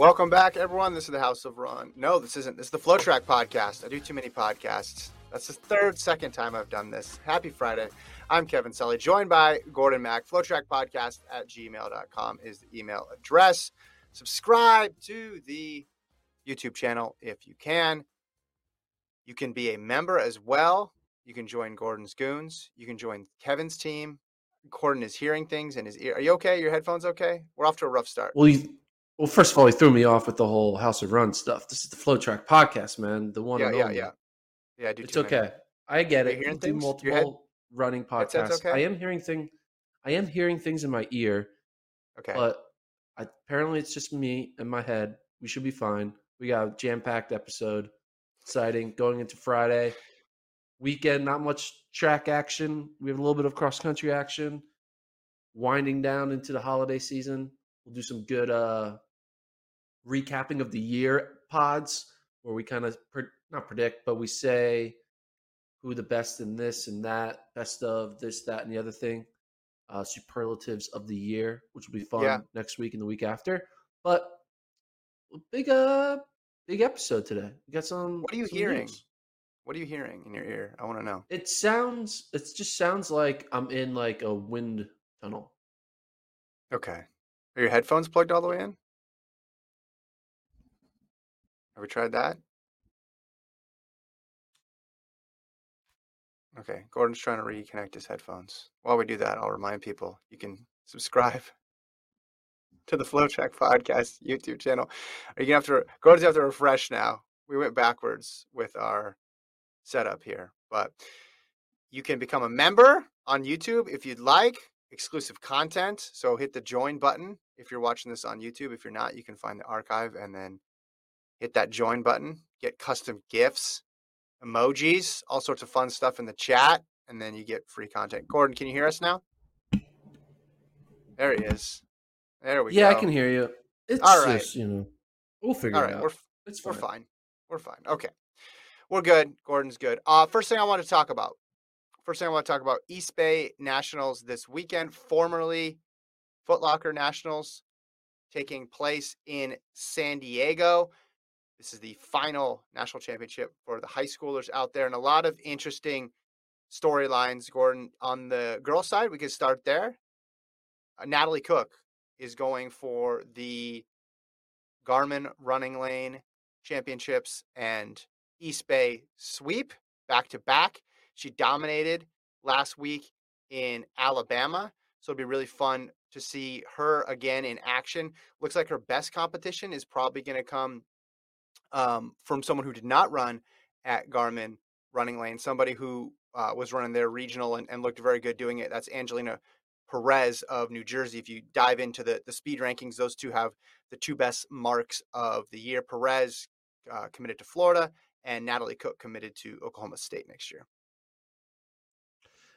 Welcome back, everyone. This is the House of Run. No, this isn't. This is the FloTrack podcast. I do too many podcasts. That's the third, second time I've done this. Happy Friday. I'm Kevin Sully, joined by Gordon Mack. FloTrack Podcast at gmail.com is the email address. Subscribe to the YouTube channel if you can. You can be a member as well. You can join Gordon's Goons. You can join Kevin's team. Gordon is hearing things in his ear. Are you okay? Your headphones okay? We're off to a rough start. Well, you, well, first of all, he threw me off with the whole House of Run stuff. This is the FloTrack podcast, man. The one. yeah, yeah, yeah. Yeah, I do It's okay. I get Are it. you do things? Your head- multiple running podcasts. okay? I am hearing thing. I am hearing things in my ear, Okay. but I, apparently it's just me and my head. We should be fine. We got a jam packed episode. Exciting. Going into Friday weekend. Not much track action. We have a little bit of cross country action. Winding down into the holiday season. We'll do some good uh recapping of the year pods where we kind of pre- not predict, but we say who the best in this and that, best of this, that, and the other thing. Uh, superlatives of the year, which will be fun Yeah. next week and the week after. But big, uh, big episode today. We got some. What are you hearing? news. what are you hearing in your ear? I want to know. It sounds. It just sounds like I'm in like a wind tunnel. Okay. Are your headphones plugged all the way in? Have we tried that? Okay. Gordon's trying to reconnect his headphones. While we do that, I'll remind people you can subscribe to the FloTrack Podcast YouTube channel. Are you gonna have to Gordon's have to refresh now. We went backwards with our setup here, but you can become a member on YouTube if you'd like exclusive content. So hit the join button if you're watching this on YouTube. If you're not, you can find the archive and then hit that join button. Get custom gifts, emojis, all sorts of fun stuff in the chat, and then you get free content. Gordon, can you hear us now? There he is. There we yeah, go. Yeah, I can hear you. It's All right. just, you know, we'll figure All it right, out. we're it's we're fine. fine. We're fine. Okay. We're good. Gordon's good. Uh, first thing I want to talk about. First thing I want to talk about Eastbay Nationals this weekend, formerly Foot Locker Nationals, taking place in San Diego. This is the final national championship for the high schoolers out there, and a lot of interesting storylines. Gordon, on the girls' side, we could start there. Uh, Natalie Cook is going for the Garmin Running Lane Championships and Eastbay sweep back to back. She dominated last week in Alabama. So it'll be really fun to see her again in action. Looks like her best competition is probably going to come um, from someone who did not run at Garmin Running Lane, somebody who uh, was running their regional and, and looked very good doing it. That's Angelina Perez of New Jersey. If you dive into the, the speed rankings, those two have the two best marks of the year. Perez uh, committed to Florida, and Natalie Cook committed to Oklahoma State next year.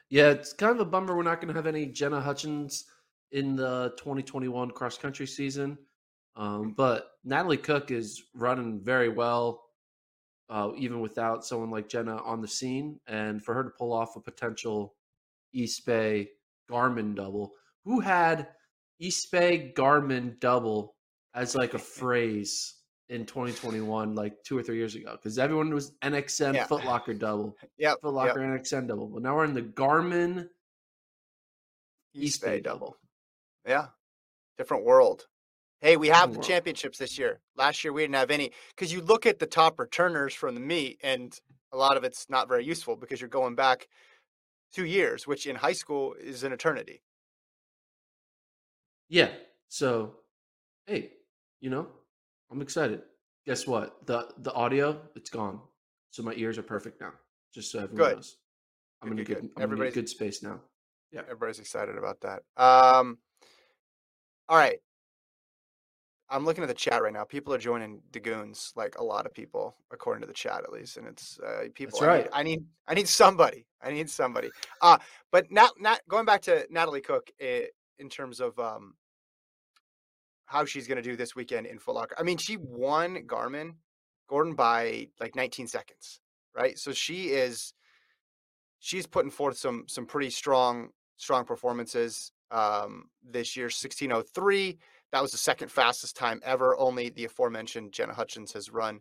Yeah, it's kind of a bummer we're not going to have any Jenna Hutchins in the 2021 cross country season. Um, but Natalie Cook is running very well, uh, even without someone like Jenna on the scene. And for her to pull off a potential Eastbay Garmin double, who had Eastbay Garmin double as like a phrase in 2021, like two or three years ago, because everyone was NXN Yeah. Footlocker double, yeah, Footlocker yep. NXN double. But now we're in the Garmin East East Bay Bay double. Yeah. Different world. Hey, we have the championships this year. Last year we didn't have any because you look at the top returners from the meet, and a lot of it's not very useful because you're going back two years, which in high school is an eternity. Yeah. So, hey, you know, I'm excited. Guess what? The the audio, it's gone. So my ears are perfect now. Just so everyone Good. knows. I'm Good, in a good, good, good. I'm in a Everybody's- good space now. Yeah. Everybody's excited about that. Um, all right. I'm looking at the chat right now. People are joining the goons, like a lot of people, according to the chat at least. And it's uh, people. That's I need, right. I need, I need somebody. I need somebody. Uh, but not, not going back to Natalie Cook eh, in terms of um, how she's going to do this weekend in Foot Locker. I mean, she won Garmin, Gordon by like 19 seconds, right? So she is, she's putting forth some some pretty strong strong performances um, this year. 1603. That was the second fastest time ever. Only the aforementioned Jenna Hutchins has run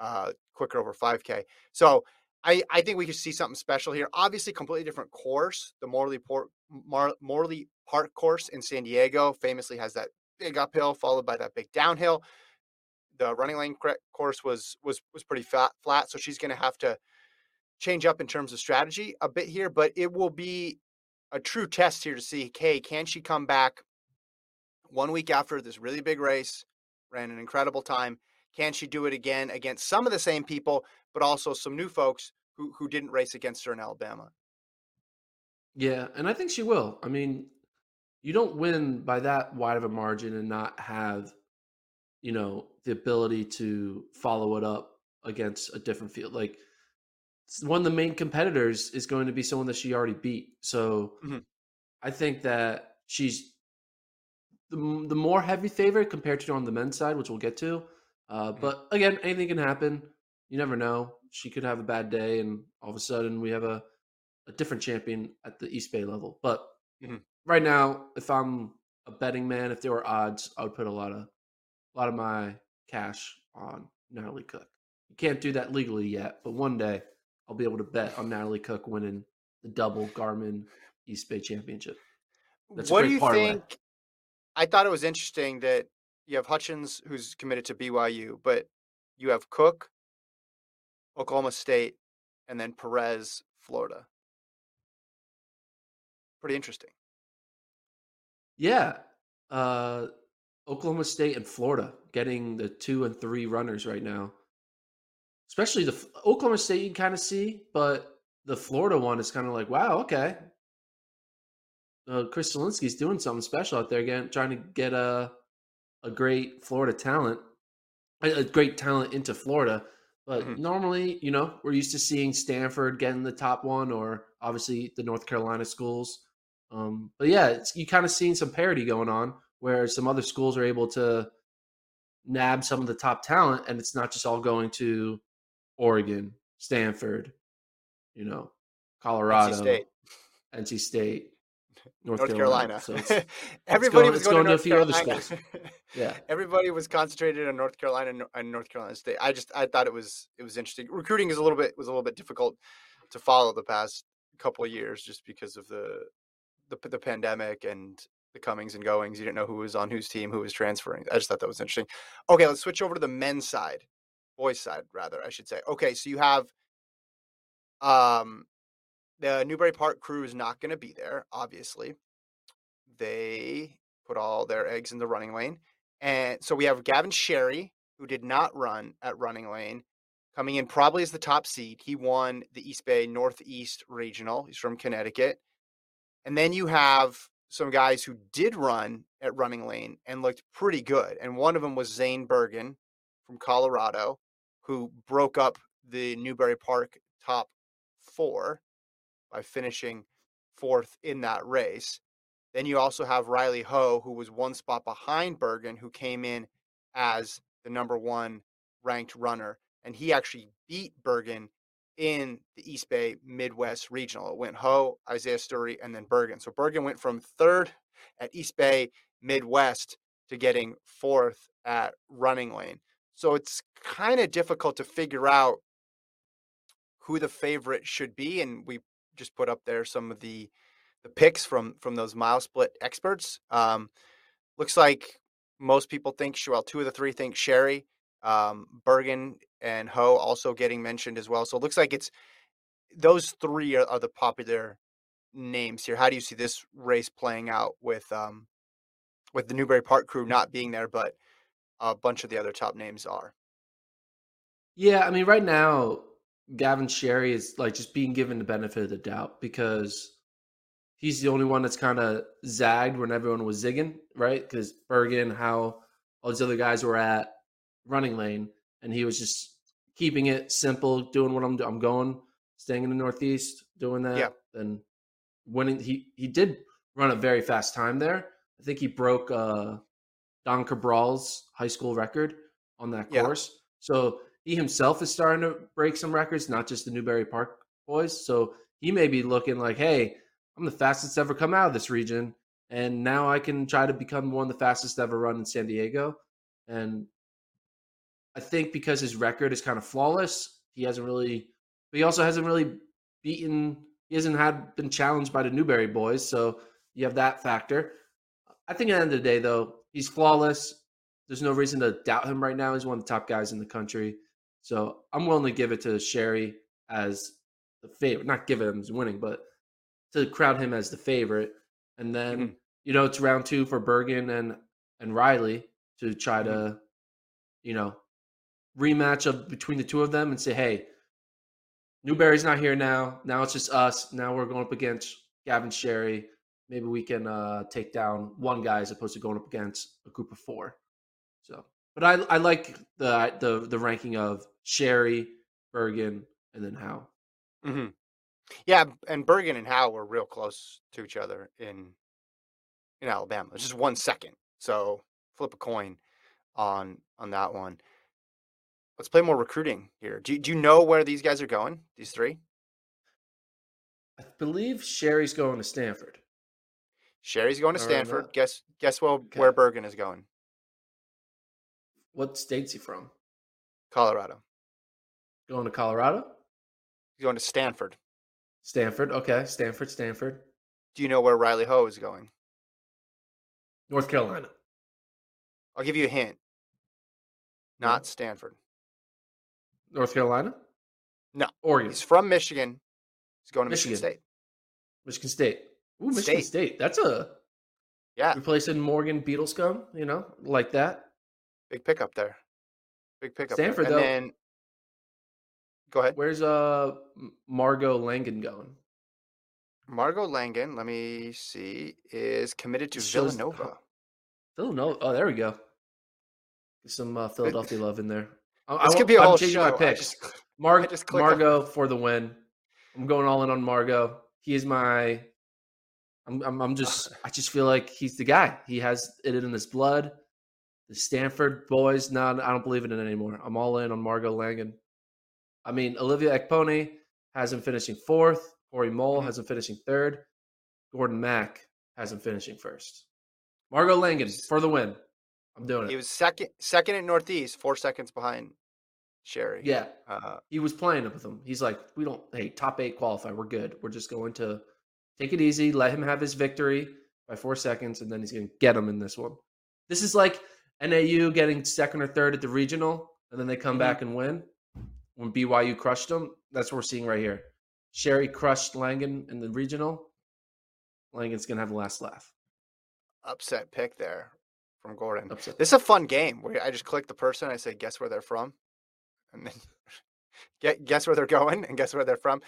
uh, quicker over 5K. So I, I think we could see something special here. Obviously, completely different course. The Morley, Port, Mar, Morley Park course in San Diego famously has that big uphill followed by that big downhill. The running lane course was was was pretty fat, flat, so she's going to have to change up in terms of strategy a bit here. But it will be a true test here to see, hey, can she come back one week after this really big race, ran an incredible time? Can she do it again against some of the same people, but also some new folks who who didn't race against her in Alabama? Yeah, and I think she will. I mean, you don't win by that wide of a margin and not have, you know, the ability to follow it up against a different field. Like one of the main competitors is going to be someone that she already beat. So Mhm. I think that she's the, the more heavy favorite compared to on the men's side, which we'll get to. Uh, Mhm. But again, anything can happen. You never know. She could have a bad day, and all of a sudden we have a, a different champion at the Eastbay level. But Mhm. right now, if I'm a betting man, if there were odds, I would put a lot of a lot of my cash on Natalie Cook. You can't do that legally yet, but one day I'll be able to bet on Natalie Cook winning the double Garmin East Bay Championship. That's a what great do you think? I thought it was interesting that you have Hutchins, who's committed to BYU, but you have Cook, Oklahoma State, and then Perez, Florida. Pretty interesting. Yeah. Uh, Oklahoma State and Florida getting the two and three runners right now. Especially the Oklahoma State, you can kind of see, but the Florida one is kind of like, wow, okay. Uh, Chris Zielinski's doing something special out there again, trying to get a a great Florida talent, a, great talent into Florida. But Mhm. normally, you know, we're used to seeing Stanford getting the top one, or obviously the North Carolina schools. Um, but yeah, it's, you kind of seeing some parity going on where some other schools are able to nab some of the top talent, and it's not just all going to Oregon, Stanford, you know, Colorado, NC State, NC State, North, North Carolina. So it's, Everybody going- was going, going to to a few other Carolina. yeah, Everybody was concentrated on North Carolina and North Carolina State. I just I thought it was it was interesting. Recruiting is a little bit was a little bit difficult to follow the past couple of years just because of the the, the pandemic and the comings and goings. You didn't know who was on whose team, who was transferring. I just thought that was interesting. Okay, let's switch over to the men's side, boys side rather, I should say. Okay, so you have um the Newbury Park crew is not going to be there, obviously. They put all their eggs in the running lane. And so we have Gavin Sherry, who did not run at running lane, coming in probably as the top seed. He won the Eastbay Northeast Regional. He's from Connecticut. And then you have some guys who did run at running lane and looked pretty good. And one of them was Zane Bergen from Colorado, who broke up the Newbury Park top four by finishing fourth in that race. Then you also have Riley Hough, who was one spot behind Bergen, who came in as the number one ranked runner. And he actually beat Bergen in the Eastbay Midwest Regional. It went Hough, Isaiah Sturry, and then Bergen. So Bergen went from third at Eastbay Midwest to getting fourth at Running Lane. So it's kind of difficult to figure out who the favorite should be. And we just put up there some of the the picks from from those MileSplit experts. Um, looks like most people think well, two of the three think Sherry. Um, Bergen and Hough also getting mentioned as well. So it looks like it's those three are, are, the popular names here. How do you see this race playing out with um, with the Newbury Park crew not being there, but a bunch of the other top names are? Yeah, I mean, right now Gavin Sherry is like just being given the benefit of the doubt because he's the only one that's kind of zagged when everyone was zigging, right? Because Bergen, Hough all these other guys were at running lane, and he was just keeping it simple, doing what I'm doing. I'm going, staying in the Northeast, doing that, yeah. and winning. He he did run a very fast time there. I think he broke uh, Donn Cabral's high school record on that course. Yeah. So he himself is starting to break some records, not just the Newbury Park boys. So he may be looking like, hey, I'm the fastest ever come out of this region. And now I can try to become one of the fastest ever run in San Diego. And I think because his record is kind of flawless, he hasn't really, but he also hasn't really beaten, he hasn't had been challenged by the Newbury boys. So you have that factor. I think at the end of the day, though, he's flawless. There's no reason to doubt him right now. He's one of the top guys in the country. So I'm willing to give it to Sherry as the favorite. Not give him as winning, but to crown him as the favorite. And then, mm-hmm. you know, it's round two for Bergen and and Riley to try mm-hmm. to, you know, rematch of between the two of them and say, hey, Newbury's not here now. Now it's just us. Now we're going up against Gavin Sherry. Maybe we can uh, take down one guy as opposed to going up against a group of four. But I I like the the the ranking of Sherry, Bergen, and then Hough. Mm-hmm. Yeah, and Bergen and Hough were real close to each other in in Alabama. It's just one second. So flip a coin on on that one. Let's play more recruiting here. Do, do you know where these guys are going? These three? I believe Sherry's going to Stanford. Sherry's going to Stanford. Guess guess well okay. where Bergen is going. What state's he from? Colorado. Going to Colorado? He's going to Stanford. Stanford. Okay. Stanford, Stanford. Do you know where Riley Hough is going? North Carolina. I'll give you a hint. Not Stanford. North Carolina? No. Oregon. He's from Michigan. He's going to Michigan, Michigan State. Michigan State. Ooh, Michigan State. State. That's a yeah. Replacing Morgan Beadlescomb, you know, like that. Big pickup there. Big pickup. Stanford there. though. Then, go ahead. Where's uh Margot Langen going? Margot Langen, let me see, is committed to Villanova. Villanova. Oh, there we go. Get some uh, Philadelphia love in there. I, this I, could be a I'm whole changing show. my picks. Mar- Margot for the win. I'm going all in on Margot. He is my. I'm, I'm. I'm just. I just feel like he's the guy. He has it in his blood. The Stanford boys. No, I don't believe in it anymore. I'm all in on Margot Langen. I mean, Olivia Ekpone has him finishing fourth. Cory Mull mm-hmm. has him finishing third. Gordon Mack has him finishing first. Margot Langen for the win. I'm doing it. He was second, second at Northeast, four seconds behind Sherry. Yeah, uh, he was playing up with him. He's like, we don't. Hey, top eight qualify. We're good. We're just going to take it easy. Let him have his victory by four seconds, and then he's going to get him in this one. This is like NAU getting second or third at the regional, and then they come mm-hmm. back and win. When BYU crushed them, that's what we're seeing right here. Sherry crushed Langen in the regional. Langen's going to have the last laugh. Upset pick there from Gordon. Upset. This is a fun game where I just click the person, I say, guess where they're from, and then get guess where they're going and guess where they're from.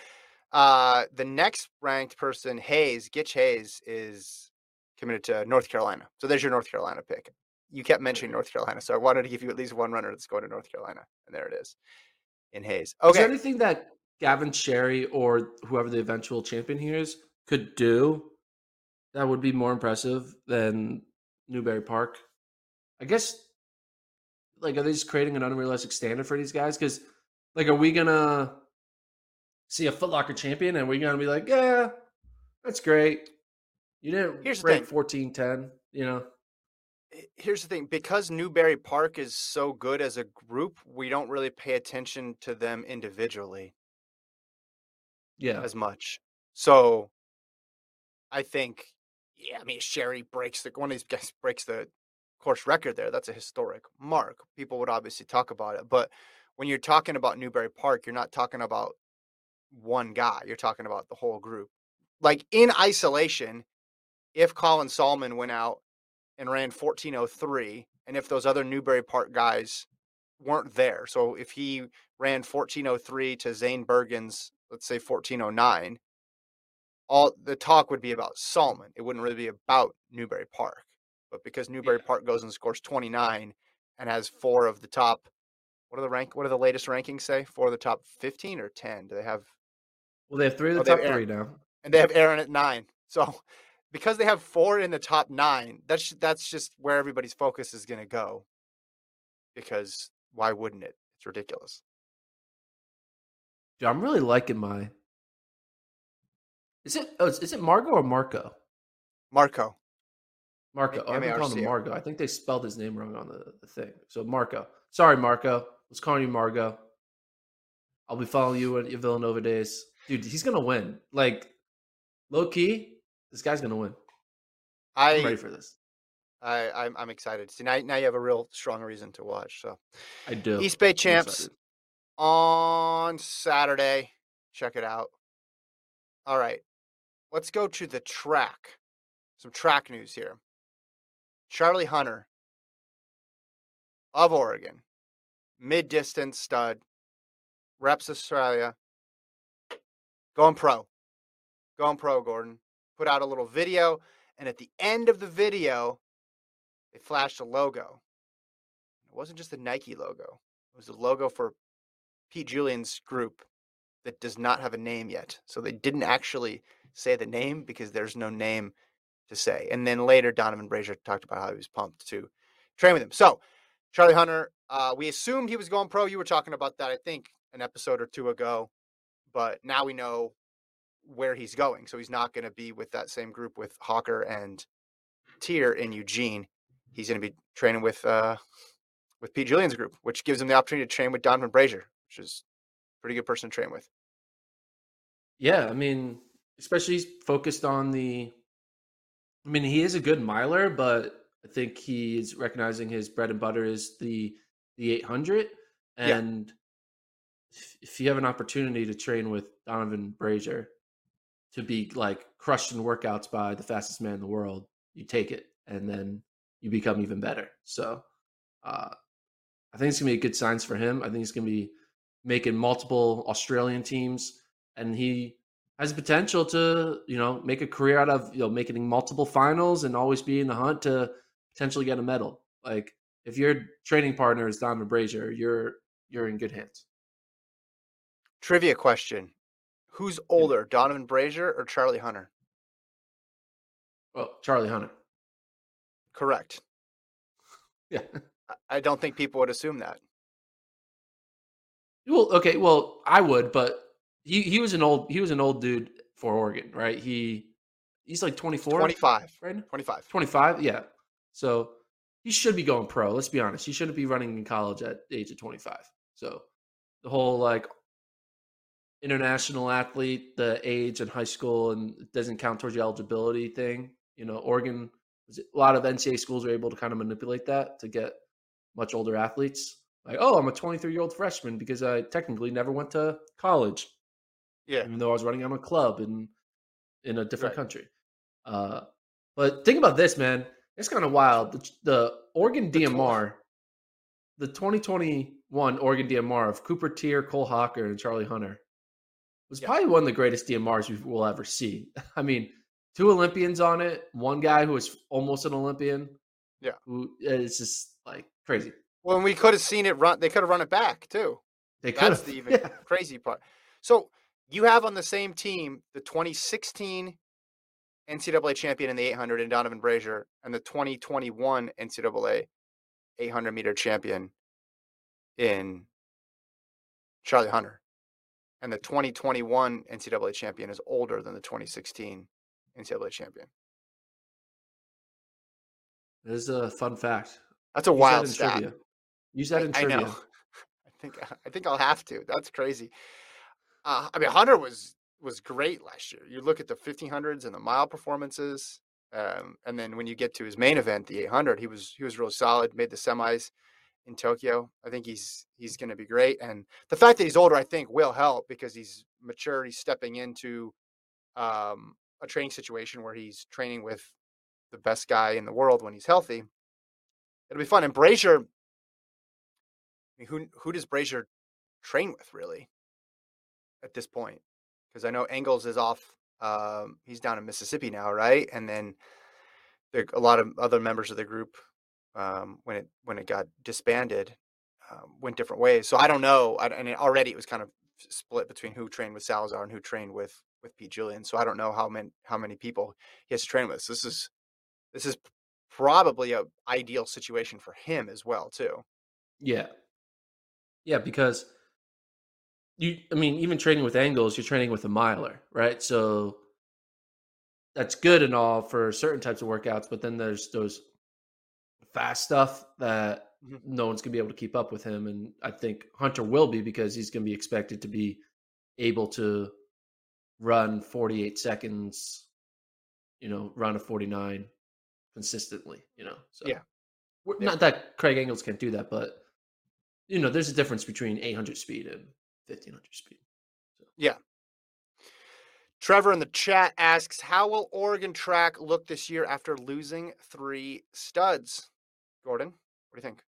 Uh, the next ranked person, Hayes, Gitch Hayes, is committed to North Carolina. So there's your North Carolina pick. You kept mentioning North Carolina, so I wanted to give you at least one runner that's going to North Carolina, and there it is in Hayes. Okay. Is there anything that Gavin Sherry or whoever the eventual champion here is could do that would be more impressive than Newbury Park. I guess like are they just creating an unrealistic standard for these guys? Because like are we gonna see a Footlocker champion and we're gonna be like, yeah, that's great. You didn't Here's rank fourteen ten, you know? Here's the thing because Newbury Park is so good as a group, we don't really pay attention to them individually Yeah. as much. So I think, yeah, I mean, Sherry breaks the one of these guys breaks the course record there. That's a historic mark. People would obviously talk about it, but when you're talking about Newbury Park, you're not talking about one guy. You're talking about the whole group. Like in isolation, if Colin Sahlman went out and ran 1403, and if those other Newbury Park guys weren't there, so if he ran 1403 to Zane Bergen's, let's say 1409, all the talk would be about Sahlman. It wouldn't really be about Newbury Park. But because Newbury Park goes and scores 29 and has four of the top, what are the rank? What are the latest rankings say? Four of the top 15 or 10? Do they have? Well, they have three of Oh, the have top three now. And they have Aaron at nine. So because they have four in the top nine, that's that's just where everybody's focus is going to go. Because why wouldn't it? It's ridiculous. Dude, I'm really liking my. Is it? Oh, is it Margo or Marco? Marco. Marco. Oh, I've been calling him. Margo. I think they spelled his name wrong on the, the thing. So Marco. Sorry, Marco. I was calling you Margo. I'll be following you at your Villanova days, dude. He's gonna win. Like low key, this guy's gonna win. I'm ready for this. I I'm, I'm excited. See now, now you have a real strong reason to watch. So I do. Eastbay champs on Saturday. Check it out. All right. Let's go to the track. Some track news here. Charlie Hunter of Oregon, mid distance stud, reps Australia, going pro. Going pro, Gordon. Put out a little video, and at the end of the video, they flashed a logo. It wasn't just the Nike logo, it was the logo for Pete Julian's group that does not have a name yet. So they didn't actually say the name because there's no name to say. And then later, Donavan Brazier talked about how he was pumped to train with him. So Charlie Hunter, uh, we assumed he was going pro. You were talking about that, I think, an episode or two ago. But now we know where he's going. So he's not going to be with that same group with Hocker and Teare in Eugene. He's going to be training with uh, with Pete Julian's group, which gives him the opportunity to train with Donavan Brazier, which is a pretty good person to train with. Yeah, I mean, especially he's focused on the. I mean, he is a good miler, but I think he's recognizing his bread and butter is the the 800. Yeah. And if, if you have an opportunity to train with Donavan Brazier to be like crushed in workouts by the fastest man in the world, you take it, and then you become even better. So, uh, I think it's gonna be a good signs for him. I think he's gonna be making multiple Australian teams, and he has the potential to you know make a career out of you know making multiple finals and always be in the hunt to potentially get a medal. Like if your training partner is Donavan Brazier, you're you're in good hands. Trivia question: Who's older, Donavan Brazier or Charlie Hunter? Well, Charlie Hunter. Correct. Yeah. I- don't think people would assume that. Well, okay. Well, I would, but he he was an old he was an old dude for Oregon, right? He he's like 24, 25. right? now? 25. 25, yeah. So he should be going pro. Let's be honest. He shouldn't be running in college at the age of 25. So the whole like international athlete, the age in high school and it doesn't count towards your eligibility thing. You know, Oregon, a lot of NCAA schools are able to kind of manipulate that to get much older athletes. Like, oh, I'm a 23 year old freshman because I technically never went to college Yeah. even though I was running on a club in in a different Right. country. Uh, but think about this, man. It's kind of wild. The, the Oregon The. DMR, the 2021 Oregon DMR of Cooper Teare, Cole Hocker, and Charlie Hunter was Yeah. probably one of the greatest DMRs we will ever see. I mean, two Olympians on it, one guy who was almost an Olympian. Yeah. who it's just like crazy. Well, and we could have seen it run. They could have run it back too. They could That's have the even yeah. crazy part. So you have on the same team the 2016 NCAA champion in the 800 in Donavan Brazier, and the 2021 NCAA 800 meter champion in Charlie Hunter. And the 2021 NCAA champion is older than the 2016 NCAA champion. That is a fun fact. That's a Use wild in stat. trivia. Use that in I, I trivia. know. I think I think I'll have to. That's crazy. Uh, I mean, Hunter was was great last year. You look at the 1500s and the mile performances, um, and then when you get to his main event, the 800, he was he was real solid. Made the semis in Tokyo. I think he's he's going to be great. And the fact that he's older, I think, will help because he's mature. He's stepping into um, a training situation where he's training with the best guy in the world when he's healthy. It'll be fun. And Brazier, I mean, who who does Brazier train with really at this point? Because I know Engels is off. Um, he's down in Mississippi now, right? And then there a lot of other members of the group um, when it when it got disbanded um, went different ways. So I don't know. I, and already it was kind of split between who trained with Salazar and who trained with with Pete Julian. So I don't know how many how many people he has to train with. So this is this is probably a ideal situation for him as well too. Yeah. Yeah, because you I mean, even training with Engels, you're training with a miler, right? So that's good and all for certain types of workouts, but then there's those fast stuff that Mhm. no one's gonna be able to keep up with him. And I think Hunter will be because he's gonna be expected to be able to run 48 seconds, you know, run a 49 consistently, you know. So Yeah. Yeah. not that Craig Engels can't do that, but you know, there's a difference between 800 speed and 1500 speed. So. Yeah. Trevor in the chat asks, "How will Oregon track look this year after losing three studs?" Gordon, what do you think?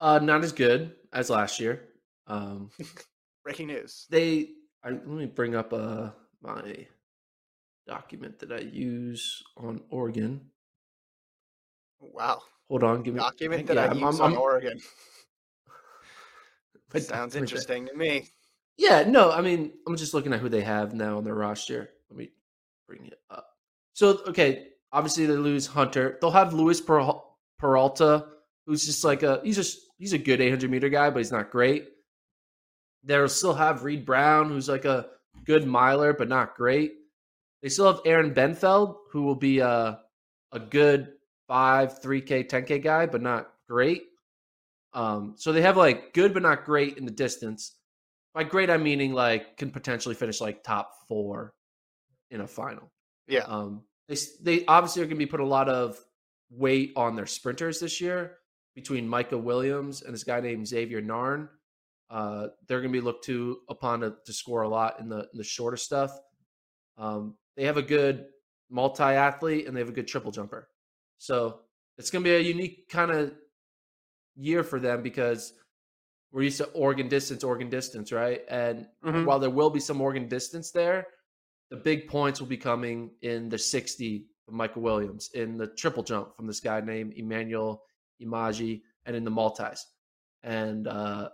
Uh, not as good as last year. Um, Breaking news. they I, let me bring up uh my document that I use on Oregon. Wow. Hold on, give me Document that yeah, I I'm- use I'm- on I'm- Oregon. my Sounds interesting to me. Yeah, no, I mean, I'm just looking at who they have now on their roster. Let me bring it up. So, okay, obviously they lose Hunter. They'll have Luis Peralta, who's just like a he's just he's a good 800 meter guy, but he's not great. They'll still have Reed Brown, who's like a good miler, but not great. They still have Aaron Bienenfeld, who will be a a good five, three K, ten K guy, but not great. Um, so they have like good but not great in the distance. By great, I'm meaning like can potentially finish like top four in a final. Yeah. Um, they they obviously are going to be put a lot of weight on their sprinters this year between Micah Williams and this guy named Xavier Narn. Uh, they're going to be looked to upon to, to score a lot in the in the shorter stuff. Um, they have a good multi athlete and they have a good triple jumper. So it's going to be a unique kind of year for them because we're used to Oregon distance, Oregon distance, right? And Mhm. while there will be some Oregon distance there, the big points will be coming in the 60 from Michael Williams, in the triple jump from this guy named Emmanuel Ihemeje, and in the multis. And uh,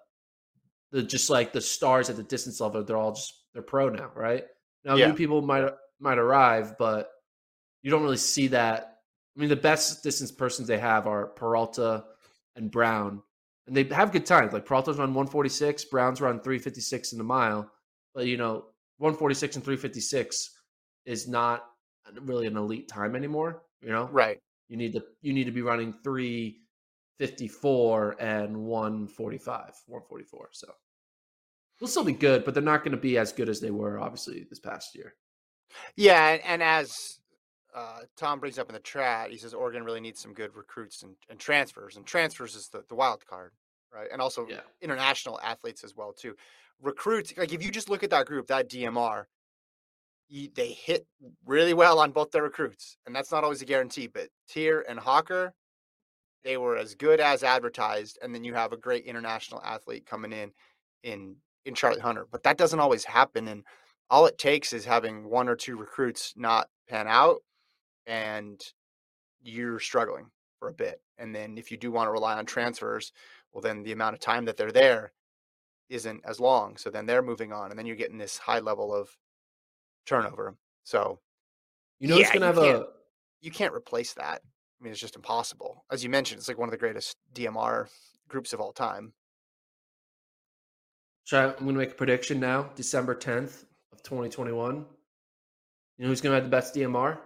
the just like the stars at the distance level, they're all just they're pro now, right? Now Yeah. new people might might arrive, but you don't really see that. I mean, the best distance persons they have are Peralta and Brown, and they have good times. Like Peralta's run 146, Brown's run 356 in the mile, but you know, 146 and 356 is not really an elite time anymore. You know, Right. you need to you need to be running 354 and 145, 144. So they'll still be good, but they're not going to be as good as they were obviously this past year. Yeah, and, as uh, Tom brings up in the chat, he says Oregon really needs some good recruits and, and transfers, and transfers is the, the wild card, right? And also Yeah. international athletes as well too. Recruits, like if you just look at that group, that DMR, you, they hit really well on both their recruits, and that's not always a guarantee. But Teare and Hocker, they were as good as advertised, and then you have a great international athlete coming in in in Charlie Hunter. But that doesn't always happen, and all it takes is having one or two recruits not pan out, and you're struggling for a bit. And then if you do want to rely on transfers, well, then the amount of time that they're there isn't as long. So then they're moving on, and then you're getting this high level of turnover. So You know, Yeah, it's gonna you have can't- a You can't replace that. I mean, it's just impossible. As you mentioned, it's like one of the greatest DMR groups of all time. So I'm going to make a prediction now. December 10th of 2021. You know who's going to have the best DMR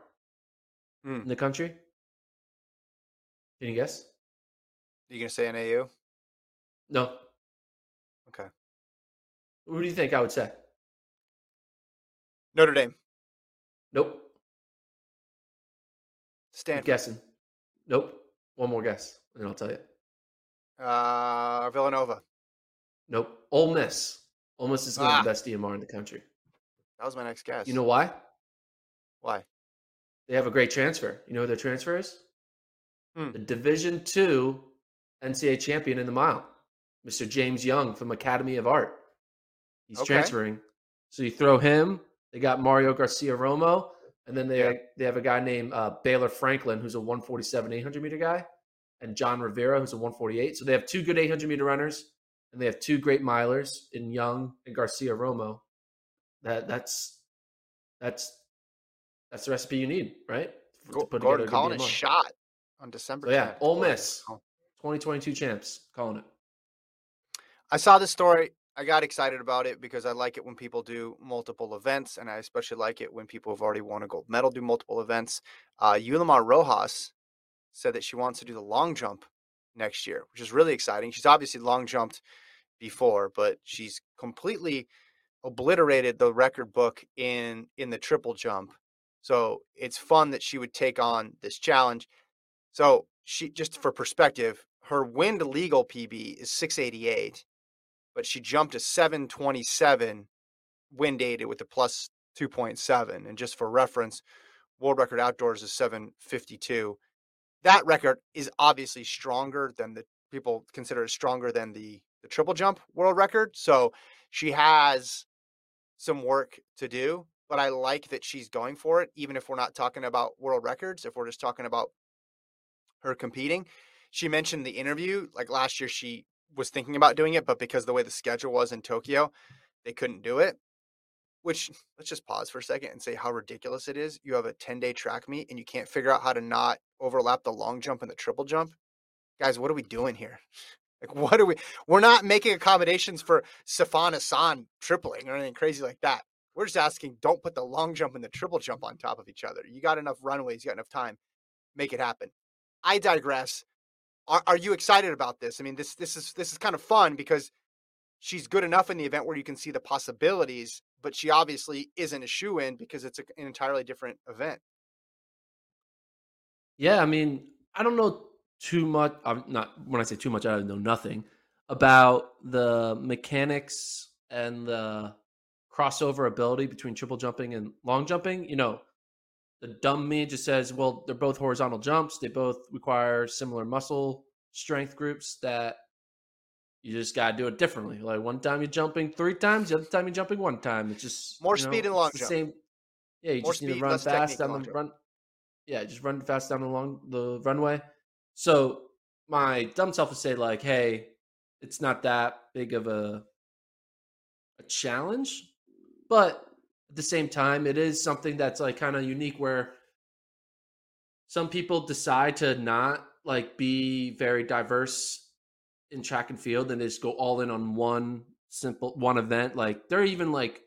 Hmm. in the country? Can you guess? you gonna say NAU? No. Who do you think I would say? Notre Dame, Nope. I'm guessing. Nope. One more guess, and then I'll tell you. uh, Villanova. Nope. Ole Miss. Ole Miss is Ah. the best DMR in the country. That was my next guess. You know why? why? They have a great transfer. You know who their transfer is? Hmm. The Division Two NCAA champion in the mile, Mr. James Young from Academy of Art. He's Okay. transferring. So you throw him. They got Mario Garcia Romo, and then they Yeah. they have a guy named uh, Baylor Franklin, who's a 147 800 meter guy, and John Rivera, who's a 148. So they have two good 800 meter runners, and they have two great milers in Young and Garcia Romo. That that's that's that's the recipe you need, right? To Go- put Gordon calling a shot on December. So yeah, 10th. Ole Miss, 2022 champs, calling it. I saw this story. I got excited about it because I like it when people do multiple events, and I especially like it when people have already won a gold medal do multiple events. Uh, Yulimar Rojas said that she wants to do the long jump next year, which is really exciting. She's obviously long jumped before, but she's completely obliterated the record book in in the triple jump. So it's fun that she would take on this challenge. So she just for perspective, her wind legal PB is 688, but she jumped a 727 wind aided with a plus 2.7. And just for reference, world record outdoors is 752. That record is obviously stronger than the people consider it stronger than the the triple jump world record. So she has some work to do, but I like that she's going for it, even if we're not talking about world records, if we're just talking about her competing. She mentioned the interview, like last year, she was thinking about doing it, but because the way the schedule was in Tokyo, they couldn't do it. Which let's just pause for a second and say how ridiculous it is. You have a 10 day track meet and you can't figure out how to not overlap the long jump and the triple jump. Guys, what are we doing here? Like, what are we? We're not making accommodations for Sifan Hassan tripling or anything crazy like that. We're just asking, don't put the long jump and the triple jump on top of each other. You got enough runways, you got enough time, make it happen. I digress. Are, are you excited about this? I mean, this this is this is kind of fun because she's good enough in the event where you can see the possibilities, but she obviously isn't a shoe in because it's a, an entirely different event. Yeah, I mean, I don't know too much. I'm not when I say too much, I know nothing about the mechanics and the crossover ability between triple jumping and long jumping. You know, the dumb me just says, well, they're both horizontal jumps. They both require similar muscle strength groups that you just gotta do it differently. Like one time you're jumping three times, the other time you're jumping one time. It's just More you know, speed and long the jump. Same. Yeah, you More just need to run fast down the jump. run. Yeah, just run fast down along the runway. So my dumb self would say like, hey, it's not that big of a a challenge, but at the same time, it is something that's like kind of unique where some people decide to not like be very diverse in track and field and they just go all in on one simple one event. Like there are even like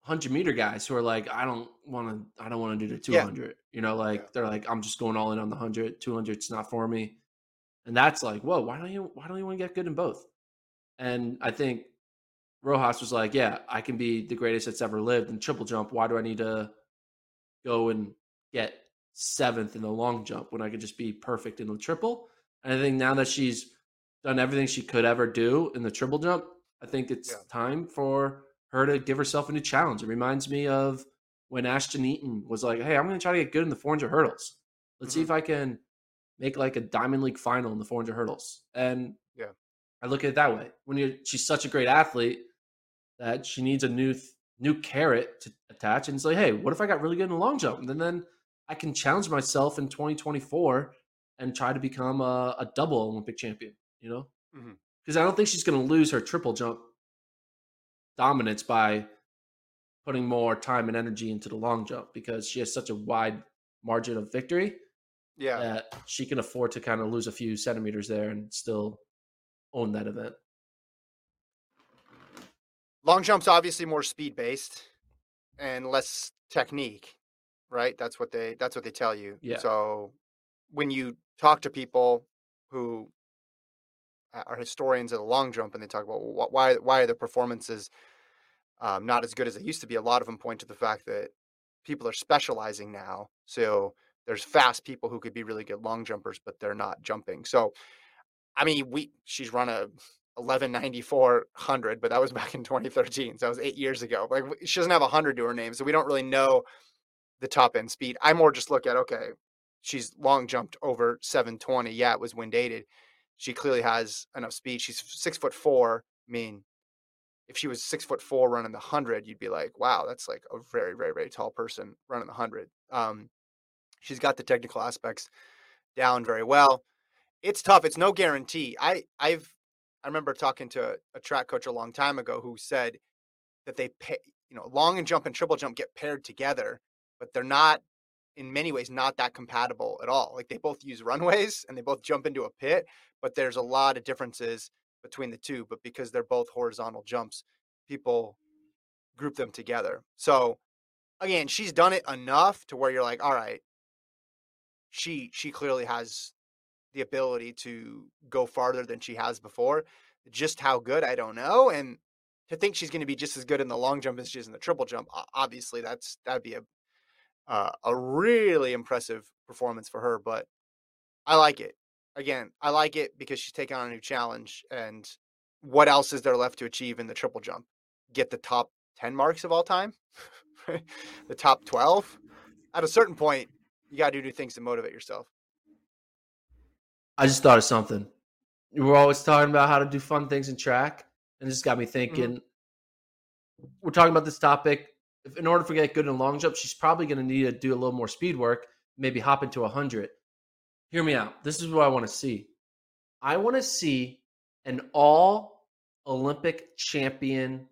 hundred meter guys who are like, I don't want to, I don't want to do the 200, Yeah. You know, like Yeah. they're like, I'm just going all in on the 100, 200. It's not for me. And that's like, whoa, why don't you, why don't you want to get good in both? And I think Rojas was like, yeah, I can be the greatest that's ever lived in triple jump. Why do I need to go and get seventh in the long jump when I could just be perfect in the triple? And I think now that she's done everything she could ever do in the triple jump, I think it's Yeah. time for her to give herself a new challenge. It reminds me of when Ashton Eaton was like, hey, I'm going to try to get good in the 400 hurdles. Let's see Mhm. if I can make like a Diamond League final in the 400 hurdles. And. I look at it that way. When you she's such a great athlete that she needs a new new carrot to attach, and it's like, hey, what if I got really good in the long jump, and then, then I can challenge myself in 2024 and try to become a, a double Olympic champion. You know, mm-hmm. because I don't think she's going to lose her triple jump dominance by putting more time and energy into the long jump because she has such a wide margin of victory Yeah. that she can afford to kind of lose a few centimeters there and still own that event. Long jump's obviously more speed based and less technique, right? That's what they that's what they tell you. Yeah. So when you talk to people who are historians of the long jump and they talk about why why are the performances um, not as good as they used to be, a lot of them point to the fact that people are specializing now. So there's fast people who could be really good long jumpers, but they're not jumping. So I mean, we she's run a 1194 100, but that was back in 2013. So that was eight years ago. Like she doesn't have a 100 to her name. So we don't really know the top end speed. I more just look at, okay, she's long jumped over 720. Yeah, it was wind dated. She clearly has enough speed. She's six foot four. I mean, if she was six foot four running the 100, you'd be like, wow, that's like a very, very, very tall person running the 100. Um, she's got the technical aspects down very well. It's tough. It's no guarantee. I, I've, I remember talking to a track coach a long time ago who said that they pay, you know, long and jump and triple jump get paired together, but they're not in many ways not that compatible at all. Like they both use runways and they both jump into a pit, but there's a lot of differences between the two. But because they're both horizontal jumps, people group them together. So again, she's done it enough to where you're like, all right, she she clearly has the ability to go farther than she has before. Just how good, I don't know. And to think she's going to be just as good in the long jump as she is in the triple jump, obviously that's that'd be a uh, a really impressive performance for her. But I like it. Again, I like it because she's taking on a new challenge. And what else is there left to achieve in the triple jump? Get the top ten marks of all time, the top twelve. At a certain point, you got to do things to motivate yourself. I just thought of something. We're always talking about how to do fun things in track, and this got me thinking. We're talking about this topic. If in order for get good in long jump, she's probably going to need to do a little more speed work, maybe hop into a hundred. Hear me out. This is what I want to see. I want to see an all Olympic champion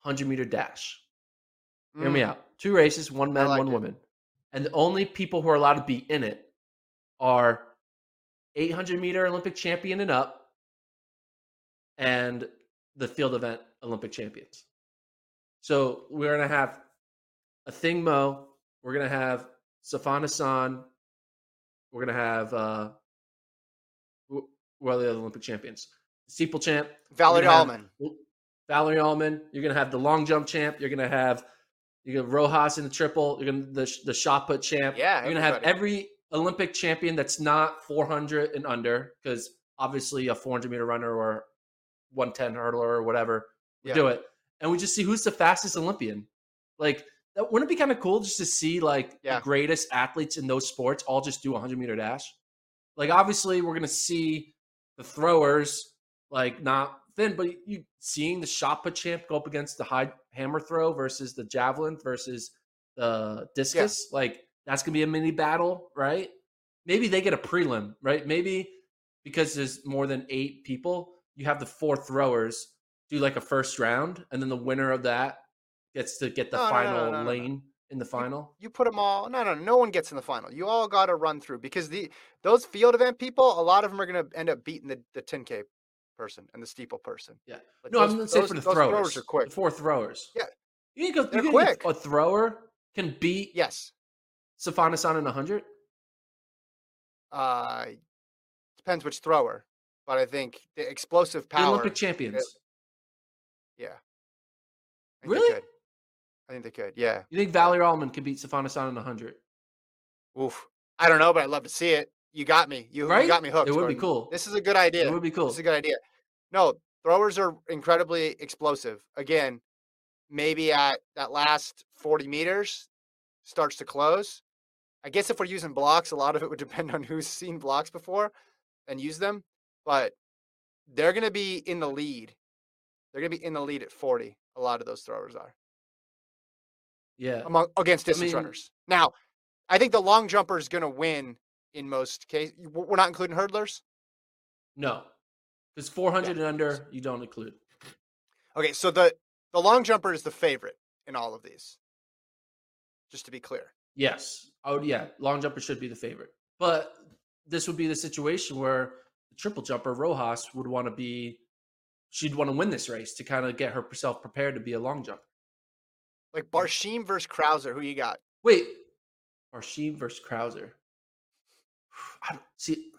hundred meter dash. Hear me Mm, out. Two races, one man, like one it. woman. And the only people who are allowed to be in it are 800 meter Olympic champion and up and the field event Olympic champions. So we're going to have Athing Mu. We're going to have Sifan Hassan. We're going to have, uh, wh- who are the other Olympic champions? Steeple champ. Valerie You're have- Allman. Valerie Allman. You're gonna have the long jump champ. You're gonna have you're gonna Rojas in the triple. You're gonna the the shot put champ. Yeah, You're gonna have every Olympic champion that's not 400 and under, because obviously a 400 meter runner or 110 hurdler or whatever Yeah. do it, and we just see who's the fastest Olympian. Like, that, wouldn't it be kind of cool just to see like Yeah. the greatest athletes in those sports all just do a 100 meter dash? Like, obviously, we're gonna see the throwers like not thin, but you seeing the shot put champ go up against the high hammer throw versus the javelin versus the discus, like that's gonna be a mini battle, right? Maybe they get a prelim, right? Maybe because there's more than eight people, you have the four throwers do like a first round, and then the winner of that gets to get the No, final no, no, lane in the final. You put them all. No, no, no one gets in the final. You all got to run through because the those field event people, a lot of them are going to end up beating the the 10k person and the steeple person. Yeah. Like No, those- I'm gonna say those- for the those throwers. are quick. The four throwers. Yeah. You think a, They're you think quick. a thrower can beat Yes. Sifan Hassan in 100? Uh, depends which thrower, but I think the explosive The power. Olympic champions. Yeah. I think Really? They could. I think they could. Yeah. You think Valerie Allman can beat Sifan Hassan in 100? Oof. I don't know, but I'd love to see it. You got me. You, you got me hooked. It would be cool. This is a good idea. It would be cool. This is a good idea. No, throwers are incredibly explosive. Again, maybe at that last 40 meters starts to close. I guess if we're using blocks, a lot of it would depend on who's seen blocks before and use them. But they're going to be in the lead. They're going to be in the lead at 40. A lot of those throwers are Yeah. among against distance mean- runners. Now, I think the long jumper is going to win in most cases. We're not including hurdlers. No. Because 400 and under, you don't include. Okay, so the the long jumper is the favorite in all of these. Just to be clear. Yes. Oh yeah, long jumper should be the favorite. But this would be the situation where the triple jumper Rojas would want to be she'd want to win this race to kind of get herself prepared to be a long jumper. Like Barshim versus Crouser, who you got? Wait, Barshim versus Crouser. I don't see.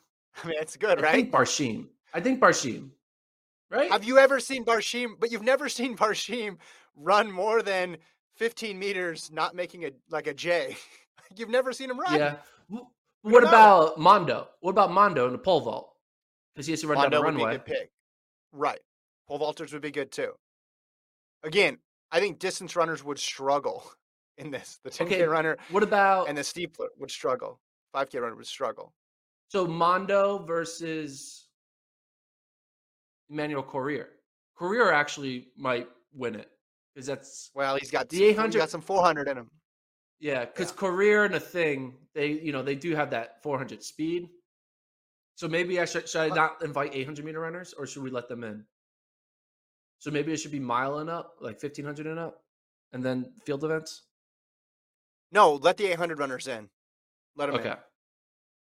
I mean, it's good, right? I right? think Barshim. I think Barshim. Right? Have you ever seen Barshim? But you've never seen Barshim run more than 15 meters, not making a like a J. you've never seen him run. Yeah. What about Mondo? What about Mondo in the pole vault? Because he has to run Mondo down the would be a good pick. Right. Pole vaulters would be good too. Again, I think distance runners would struggle in this. The 10K Okay, runner What about and the steepler would struggle. 5K runner would struggle. so Mondo versus Emmanuel Korir? Korir actually might win it because that's Well, he's got The 800 he's got some 400 in him. yeah. Because Yeah. Korir and a thing they you know they do have that 400 speed. So maybe I should should I not invite 800 meter runners or should we let them in? So maybe it should be mile and up, like 1500 and up, and then field events. No, let the 800 runners in. Let them Okay. in.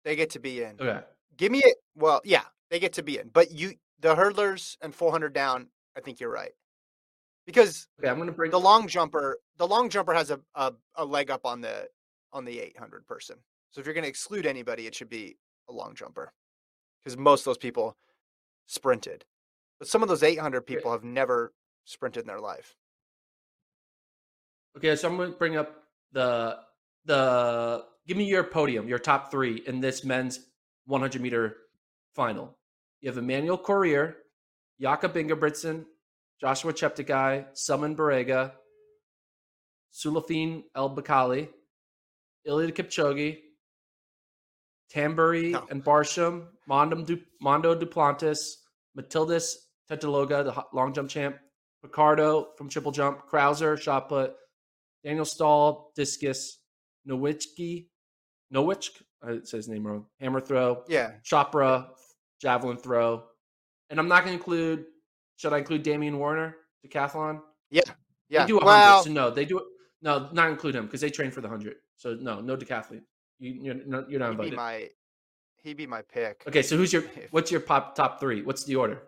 They get to be in. Okay. Give me it. Well, yeah, they get to be in. But you, the hurdlers and 400 down, I think you're right. Because Okay. I'm gonna bring the long jumper, the long jumper has a, a, a leg up on the on the 800 person. So if you're going to exclude anybody, it should be a long jumper. Because most of those people sprinted. But some of those 800 people have never sprinted in their life. Okay, so I'm going to bring up the the give me your podium, your top three in this men's 100 meter final. You have Emmanuel Korir, Jakob Ingebrigtsen, Joshua Cheptegei, Suman Barega, Sulafine El Bakkali, Eliud Kipchoge, Tamberi No. and Barshim, Mondo, du- Mondo Duplantis, Matildis Tetaloga, the long jump champ, Pichardo from triple jump, Crouser, shot put, Daniel Stahl, discus, Nowitzki, Nowich, I said his name wrong, hammer throw, Yeah. Chopra, javelin throw. And I'm not going to include, should I include Damian Warner, decathlon? Yeah. Yeah. They do 100, well, so no, they do it. No, not include him because they train for the 100. So no, no decathlon. You, you're, not, you're not he'd be my he'd be my pick. Okay, so who's your, what's your pop top three? What's the order?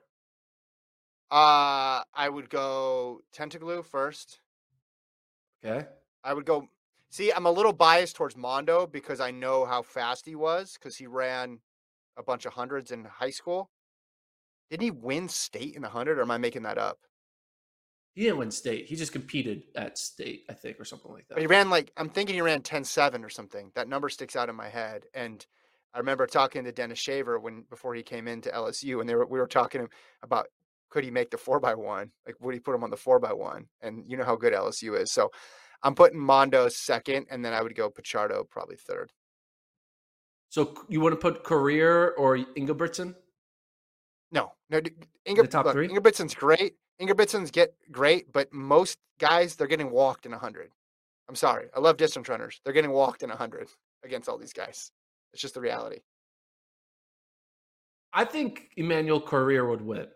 Uh I would go Tentoglou first. Okay. I would go see, I'm a little biased towards Mondo because I know how fast he was because he ran a bunch of hundreds in high school. Didn't he win state in the hundred or am I making that up? He didn't win state. He just competed at state, I think, or something like that. But he ran like I'm thinking he ran 10-7 or something. That number sticks out in my head. And I remember talking to Dennis Shaver when before he came into LSU, and they were we were talking about could he make the four by one? Like would he put him on the four by one? And you know how good LSU is. So I'm putting Mondo second, and then I would go Pichardo probably third. So you want to put Korir or Ingebrigtsen? No, no, Inger, top look, three? Ingebrigtsen's great. Ingebrigtsen's get great, but most guys they're getting walked in hundred. I'm sorry, I love distance runners. They're getting walked in hundred against all these guys. It's just the reality. I think Emmanuel Korir would win.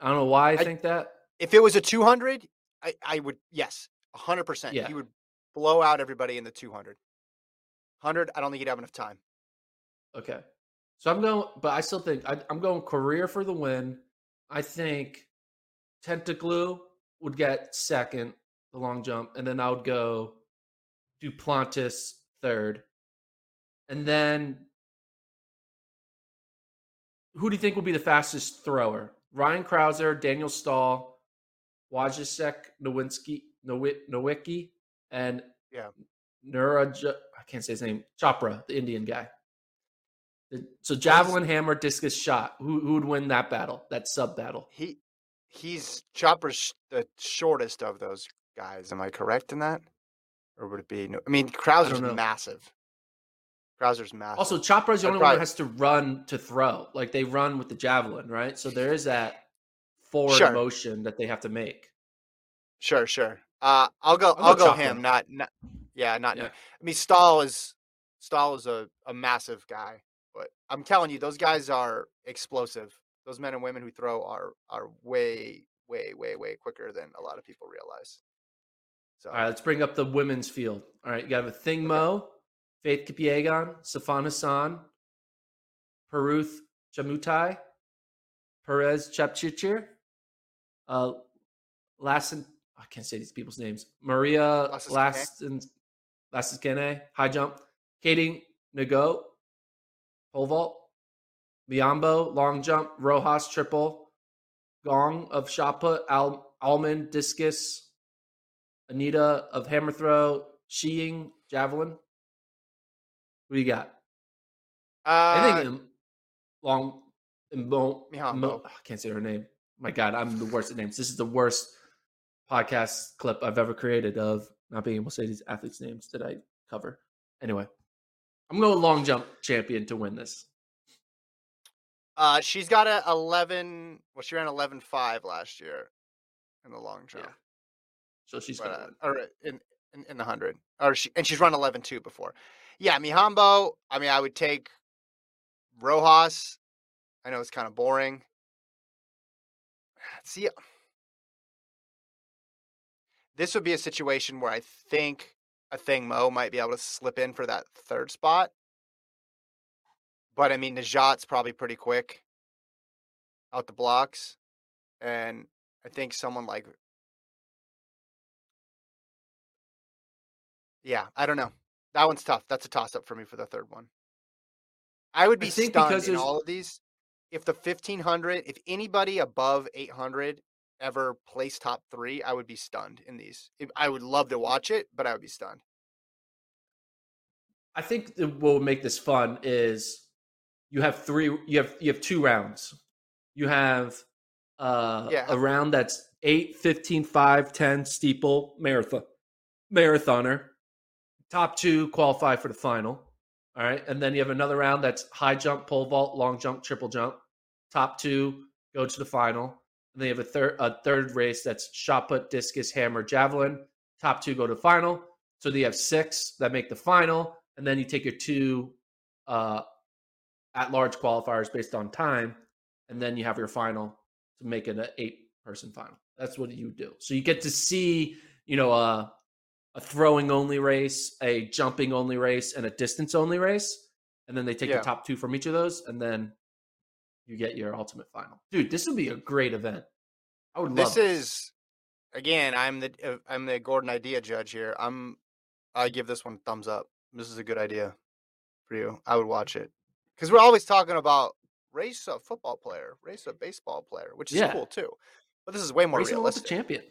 I don't know why I, I- think that. If it was a 200, I, I would yes, 100. percent Yeah. He would blow out everybody in the 200. 100, I don't think he'd have enough time. Okay. So I'm going, but I still think I, I'm going Korir for the win. I think Tentoglou would get second, the long jump, and then I would go Duplantis third. And then who do you think will be the fastest thrower? Ryan Crouser, Daniel Stahl, Wojciech Nowinski, Nowi- Nowicki, and Yeah. Nura, I can't say his name, Chopra, the Indian guy. So javelin, hammer, discus, shot. Who, who would win that battle? That sub battle? He he's Chopra's the shortest of those guys. Am I correct in that? Or would it be? No, I mean, Crouser's know. massive. Crouser's massive. Also, Chopra's the I'd only one that has to run to throw. Like they run with the javelin, right? So there is that forward Sure. motion that they have to make. Sure, sure. Uh, I'll go. I'll I'll, go him. Not, not. Yeah, not. Yeah. I mean, Stahl is Stahl is a, a massive guy, I'm telling you, those guys are explosive. Those men and women who throw are are way way, way, way quicker than a lot of people realize. So All right, let's bring up the women's field. All right, you got Athing Mu, Faith Kipyegon, Sifan Hassan, Peruth Chemutai, Peres Jepchirchir, uh, Lassen, I can't say these people's names. Maria. Lassen, Lassiskene, high jump, Katie Nageotte, pole vault, Mihambo, long jump, Rojas, triple, Gong of shot put, Al- Almond, discus, Anita of hammer throw, Sheeing, javelin. What do you got? uh, I think long, Mo. Mo- I can't say her name. My God, I'm the worst at names. This is the worst podcast clip I've ever created of not being able to say these athletes' names that I cover. Anyway, I'm going long jump champion to win this. uh, she's got a 11. Well, she ran 11.5 last year in the long jump. Yeah. So she's but, uh, or in, in in the hundred, or she and she's run 11.2 before. Yeah, Mihambo. I mean, I would take Rojas. I know it's kind of boring. See, this would be a situation where I think Athing Mu might be able to slip in for that third spot. But I mean, Najat's probably pretty quick out the blocks, and I think someone like Yeah, I don't know. That one's tough. That's a toss up for me for the third one. I would be think stunned in all of these if the 1500, if anybody above 800 ever place top three, I would be stunned in these. I would love to watch it, but I would be stunned. I think what would make this fun is you have three you have you have two rounds. You have uh Yeah. a round that's 8, 15, 5, 10 steeple marathon marathoner. Top 2 qualify for the final. All right? And then you have another round that's high jump, pole vault, long jump, triple jump. Top 2 go to the final. You have a third a third race that's shot put, discus, hammer, javelin. Top 2 go to final. So they have 6 that make the final and then you take your two uh, at large qualifiers based on time, and then you have your final to make it an eight person final. That's what you do. So you get to see, you know, a, a throwing only race, a jumping only race, and a distance only race, and then they take Yeah. the top two from each of those, and then you get your ultimate final. Dude, this would be a great event. I would love This is again, I'm the uh, I'm the Gordon idea judge here. I'm I give this one a thumbs up. This is a good idea for you. I would watch it. Cuz we're always talking about race a football player, race a baseball player, which is Yeah. cool too. But this is way more Race Olympic realistic. champion.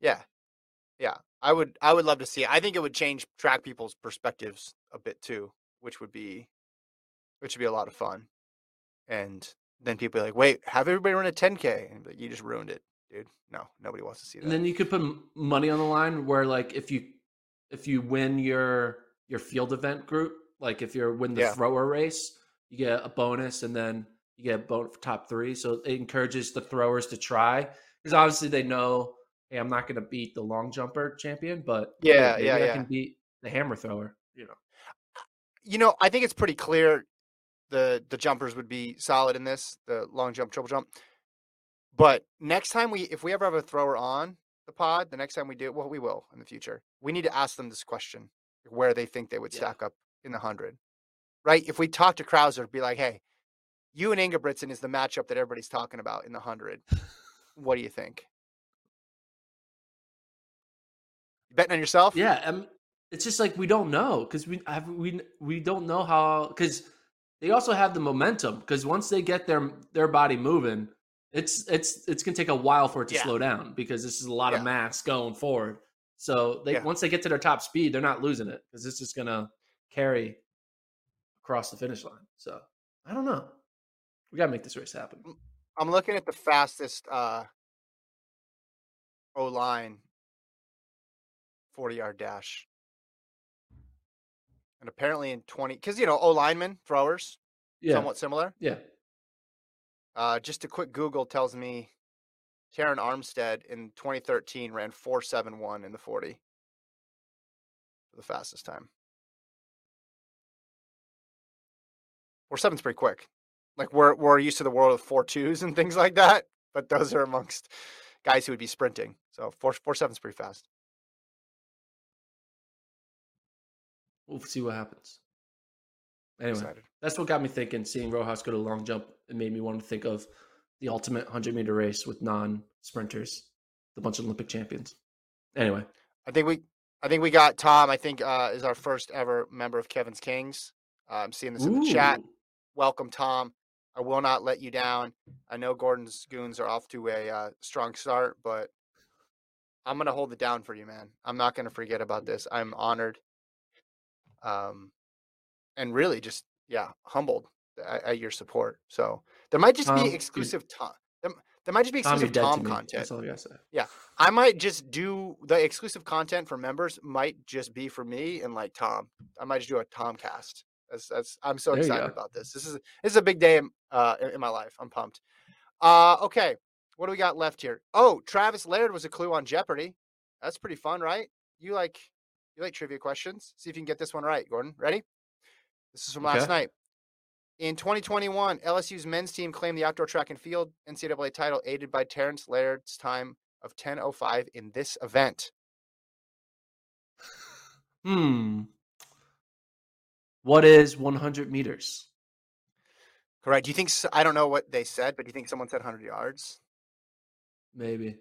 Yeah. Yeah. I would I would love to see it. I think it would change track people's perspectives a bit too, which would be which would be a lot of fun. And then people be like, "Wait, have everybody run a 10k?" And like, you just ruined it, dude. No, nobody wants to see that. And then you could put money on the line where like if you if you win your your field event group, like if you win the Yeah. thrower race, you get a bonus and then you get a bonus for top three. So it encourages the throwers to try because obviously they know, hey, I'm not going to beat the long jumper champion, but Yeah, maybe yeah, I yeah. can beat the hammer thrower. You know, you know, I think it's pretty clear the the jumpers would be solid in this, the long jump, triple jump. But next time we if we ever have a thrower on the pod, the next time we do, it, well, we will in the future. We need to ask them this question, where they think they would Yeah. stack up in the hundred. Right? If we talk to Crouser, be like, hey, you and Ingebrigtsen is the matchup that everybody's talking about in the hundred. what do you think? You betting on yourself? yeah. Um, it's just like we don't know because we have we we don't know how because they also have the momentum because once they get their their body moving, it's it's it's gonna take a while for it to Yeah. slow down because this is a lot Yeah. of mass going forward. So they Yeah. once they get to their top speed, they're not losing it because it's just gonna carry across the finish line. So I don't know. We gotta make this race happen. I'm looking at the fastest uh O line 40 yard dash. And apparently in 20 because you know, O linemen, throwers, Yeah, somewhat similar. yeah. Uh just a quick Google tells me Terron Armstead in 2013 ran 471 in the 40 for the fastest time. 47's pretty quick. Like we're we're used to the world of four twos and things like that, but those are amongst guys who would be sprinting. So four four seven's pretty fast. We'll see what happens. Anyway, Excited. that's what got me thinking. Seeing Rojas go to long jump, it made me want to think of the ultimate 100 meter race with non sprinters, the bunch of Olympic champions. Anyway, I think we I think we got Tom. I think uh, is our first ever member of Kevin's Kings. Uh, I'm seeing this in the chat. Welcome, Tom. I will not let you down. I know Gordon's goons are off to a uh, strong start, but I'm gonna hold it down for you, man. I'm not gonna forget about this. I'm honored, um, and really just yeah, humbled at, at your support. So there might just Tom, be exclusive Tom. There, there might just be exclusive dead Tom content. That's all I say. I might just do the exclusive content for members. Might just be for me and like Tom. I might just do a Tom cast. That's that's. I'm so There excited about this. This is this is a big day in, uh, in- in my life. I'm pumped. Uh, okay, what do we got left here? Oh, Travis Laird was a clue on Jeopardy. That's pretty fun, right? You like you like trivia questions? See if you can get this one right, Gordon. Ready? This is from last Okay. night. In 2021, LSU's men's team claimed the outdoor track and field NCAA title, aided by Terrence Laird's time of 10:05 in this event. Hmm. What is 100 meters? Correct. Do you think? I don't know what they said, but do you think someone said 100 yards? Maybe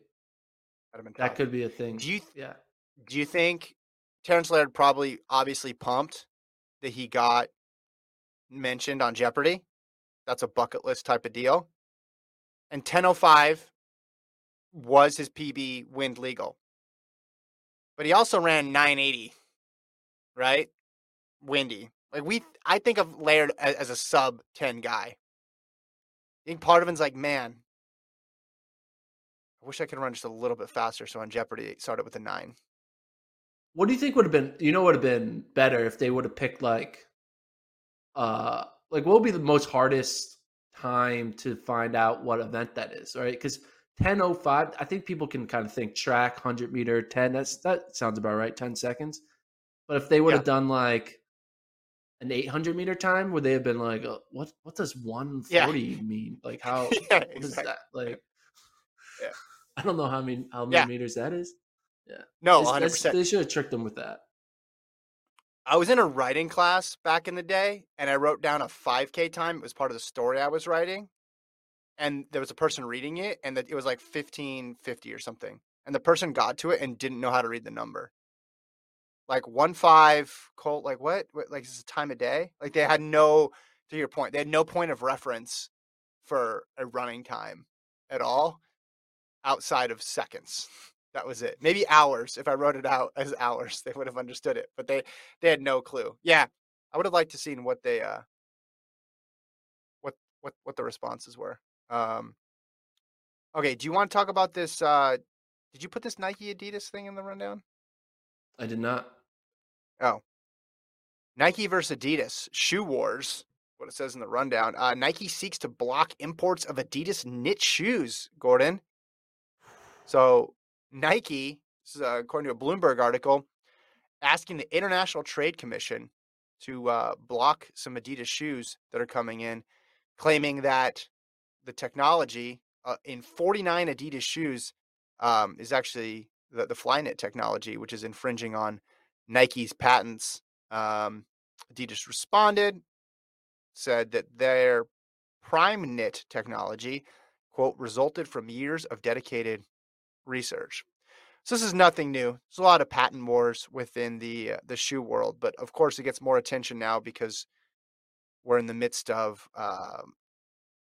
That'd have been that could be a thing. Do you yeah. Do you think Terrence Laird probably obviously pumped that he got mentioned on Jeopardy? That's a bucket list type of deal. And 10:05 was his PB wind legal. But he also ran 980, right? Windy. Like we I think of Laird as, as a sub 10 guy. I think part of it's like, man, I wish I could run just a little bit faster. So on Jeopardy, it started with a nine. What do you think would have been? You know, would have been better if they would have picked like, uh, like what would be the most hardest time to find out what event that is, right? Because ten oh five, I think people can kind of think track, hundred meter, ten. That's that sounds about right, ten seconds. But if they would Yeah. have done like an eight hundred meter time, would they have been like, uh, what? What does 140 Yeah. mean? Like how? yeah, what is exactly. that? Like, Yeah. I don't know how many how many meters that is. No, 100%. They should have tricked them with that. I was in a writing class back in the day and I wrote down a 5K time. It was part of the story I was writing. And there was a person reading it and that it was like 1550 or something. And the person got to it and didn't know how to read the number. Like one five Colt, like what? what? Like is this a time of day? Like they had no, to your point, they had no point of reference for a running time at all outside of seconds. That was it. Maybe hours. If I wrote it out as hours, they would have understood it. But they they had no clue. Yeah, I would have liked to seen what they uh what what what the responses were. Um Okay, do you want to talk about this uh did you put this Nike Adidas thing in the rundown? I did not. Oh. Nike versus Adidas, shoe wars, what it says in the rundown. Uh, Nike seeks to block imports of Adidas knit shoes, Gordon. So, Nike, this is, uh, according to a Bloomberg article, asking the International Trade Commission to uh, block some Adidas shoes that are coming in, claiming that the technology uh, in 49 Adidas shoes um, is actually the, the Flyknit technology, which is infringing on Nike's patents. Um, Adidas responded, said that their Prime Knit technology, quote, resulted from years of dedicated research. So this is nothing new. There's a lot of patent wars within the uh, the shoe world, but of course it gets more attention now because we're in the midst of um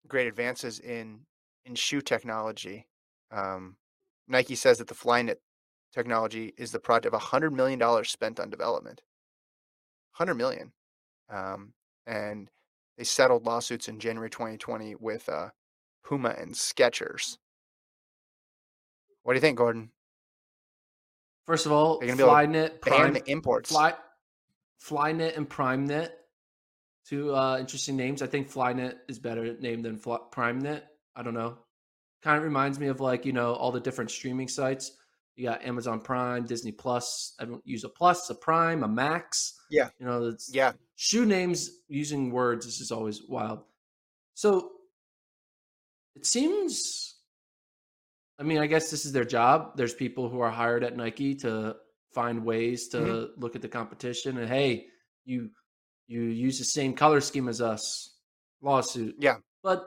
great advances in in shoe technology. Um, Nike says that the Flyknit technology is the product of a hundred million dollars spent on development. Hundred million, um, and they settled lawsuits in January 2020 with uh, Puma and Skechers. What do you think, Gordon? First of all, They're gonna able to Flyknit, Prime, the imports. Fly, Flyknit and PrimeKnit, two uh, interesting names. I think Flyknit is better named than Fly, PrimeKnit. I don't know. Kind of reminds me of like you know all the different streaming sites. You got Amazon Prime, Disney Plus. I don't use a Plus, a Prime, a Max. Yeah. you know that's Yeah, shoe names using words this is always wild so it seems I mean, I guess this is their job. There's people who are hired at Nike to find ways to Mhm. look at the competition and hey, you you use the same color scheme as us. Lawsuit. Yeah. But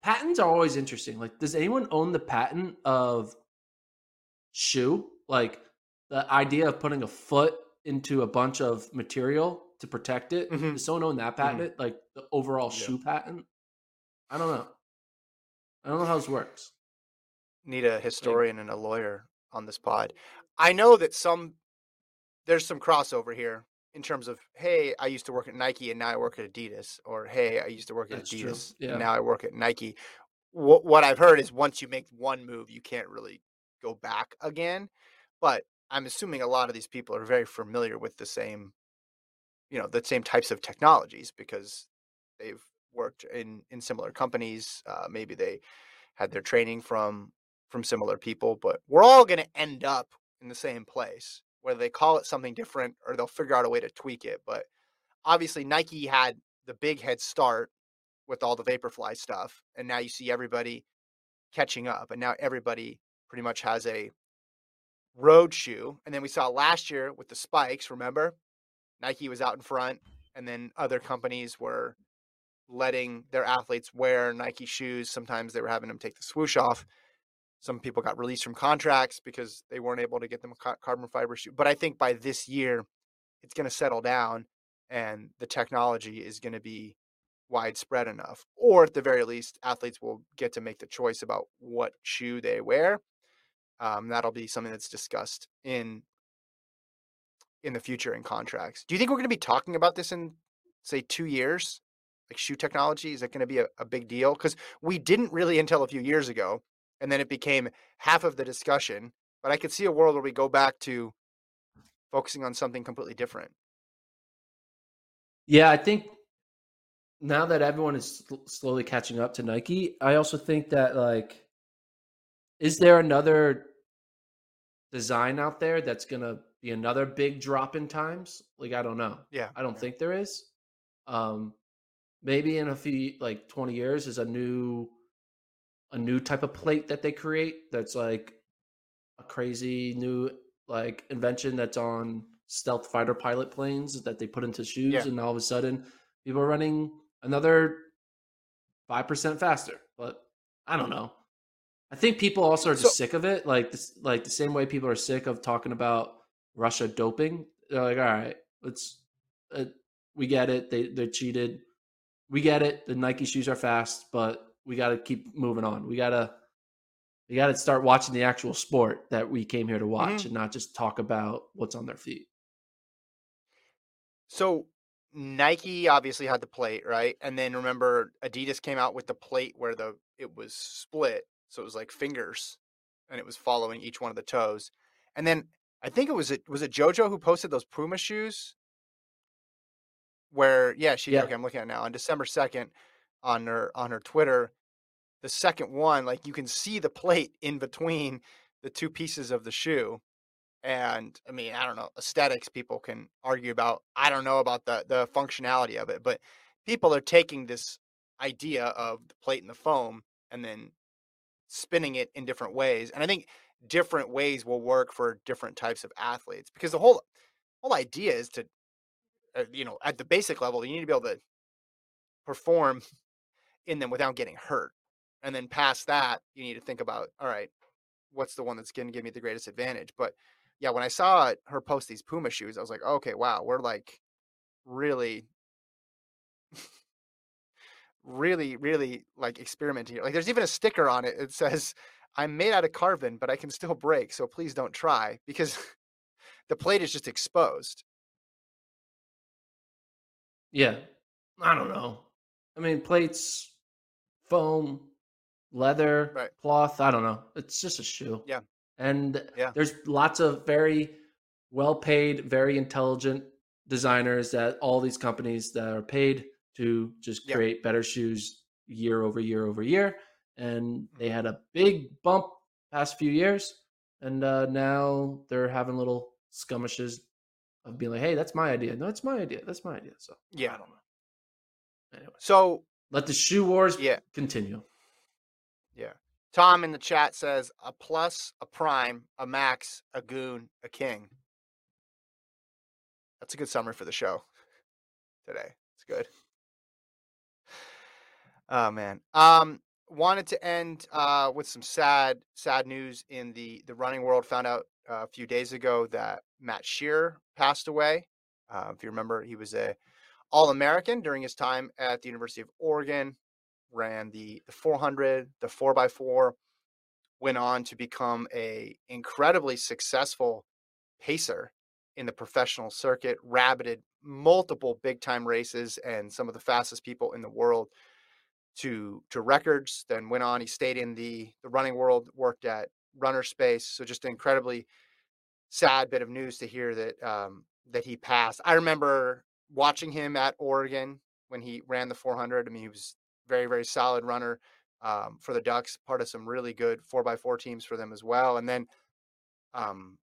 patents are always interesting. Like, does anyone own the patent of shoe? Like the idea of putting a foot into a bunch of material to protect it. Mhm. Does someone own that patent? Like the overall Yeah. shoe patent? I don't know. I don't know how this works. Need a historian and a lawyer on this pod. I know that some there's some crossover here in terms of hey, I used to work at Nike and now I work at Adidas, or hey, I used to work at That's Adidas yeah. and now I work at Nike. What what I've heard is once you make one move, you can't really go back again. But I'm assuming a lot of these people are very familiar with the same, you know, the same types of technologies because they've worked in in similar companies. Uh, maybe they had their training from from similar people, but we're all going to end up in the same place, whether they call it something different or they'll figure out a way to tweak it. But obviously, Nike had the big head start with all the Vaporfly stuff, and now you see everybody catching up, and now everybody pretty much has a road shoe. And then we saw last year with the spikes, remember? Nike was out in front, and then other companies were letting their athletes wear Nike shoes. Sometimes they were having them take the swoosh off. Some people got released from contracts because they weren't able to get them a carbon fiber shoe. But I think by this year, it's going to settle down and the technology is going to be widespread enough. Or at the very least, athletes will get to make the choice about what shoe they wear. Um, that'll be something that's discussed in in the future in contracts. Do you think we're going to be talking about this in say two years? Like shoe technology, is that going to be a, a big deal? Because we didn't really until a few years ago, and then it became half of the discussion. But I could see a world where we go back to focusing on something completely different. Yeah, I think now that everyone is sl- slowly catching up to Nike, I also think that like, is there another design out there that's gonna be another big drop in times? Like, I don't know. Yeah. I don't think there is. Um, maybe in a few like twenty years is a new a new type of plate that they create that's like a crazy new like invention that's on stealth fighter pilot planes that they put into shoes Yeah. and all of a sudden people are running another 5% faster but i don't know i think people also are just So- sick of it like this like the same way people are sick of talking about russia doping they're like all right let's uh, we get it they they cheated we get it the nike shoes are fast but we got to keep moving on we got to we got to start watching the actual sport that we came here to watch Mhm. and not just talk about what's on their feet So Nike obviously had the plate, right? And then remember Adidas came out with the plate where the it was split, so it was like fingers, and it was following each one of the toes. And then I think it was it was it JoJo who posted those Puma shoes, where yeah she Yeah. okay I'm looking at it now on December second on her on her Twitter, the second one like you can see the plate in between the two pieces of the shoe and I mean, I don't know, aesthetics people can argue about. I don't know about the the functionality of it, but people are taking this idea of the plate and the foam and then spinning it in different ways. And I think different ways will work for different types of athletes because the whole whole idea is to uh, you know, at the basic level, you need to be able to perform in them without getting hurt. And then past that, you need to think about, all right, what's the one that's going to give me the greatest advantage? But yeah, when I saw her post these Puma shoes, I was like, okay, wow, we're like really, really, really like experimenting here. Like, there's even a sticker on it. It says, "I'm made out of carbon, but I can still break, so please don't try," because the plate is just exposed. yeah i don't know i mean plates foam leather Right. cloth i don't know it's just a shoe Yeah. and Yeah. there's lots of very well paid very intelligent designers that all these companies that are paid to just Yeah. create better shoes year over year over year and Mm-hmm. they had a big bump past few years and uh, now they're having little skirmishes of being like hey that's my idea no it's my idea that's my idea so Yeah. i don't know anyway So let the shoe wars Yeah. continue yeah, Tom in the chat says a plus, a prime, a max, a goon, a king. That's a good summary for the show today. It's good. Oh man. Um wanted to end uh with some sad sad news in the the running world. Found out uh, a few days ago that Matt Scherer passed away. Uh, if you remember, he was a All American during his time at the University of Oregon. Ran the the 400, the 4x4. Went on to become a incredibly successful pacer in the professional circuit. Rabbited multiple big time races and some of the fastest people in the world to to records. Then went on. He stayed in the the running world. Worked at RunnerSpace. So just an incredibly sad bit of news to hear that um, that he passed. I remember watching him at Oregon when he ran the 400. I mean, he was very very solid runner um, for the Ducks. Part of some really good four by four teams for them as well. And then um,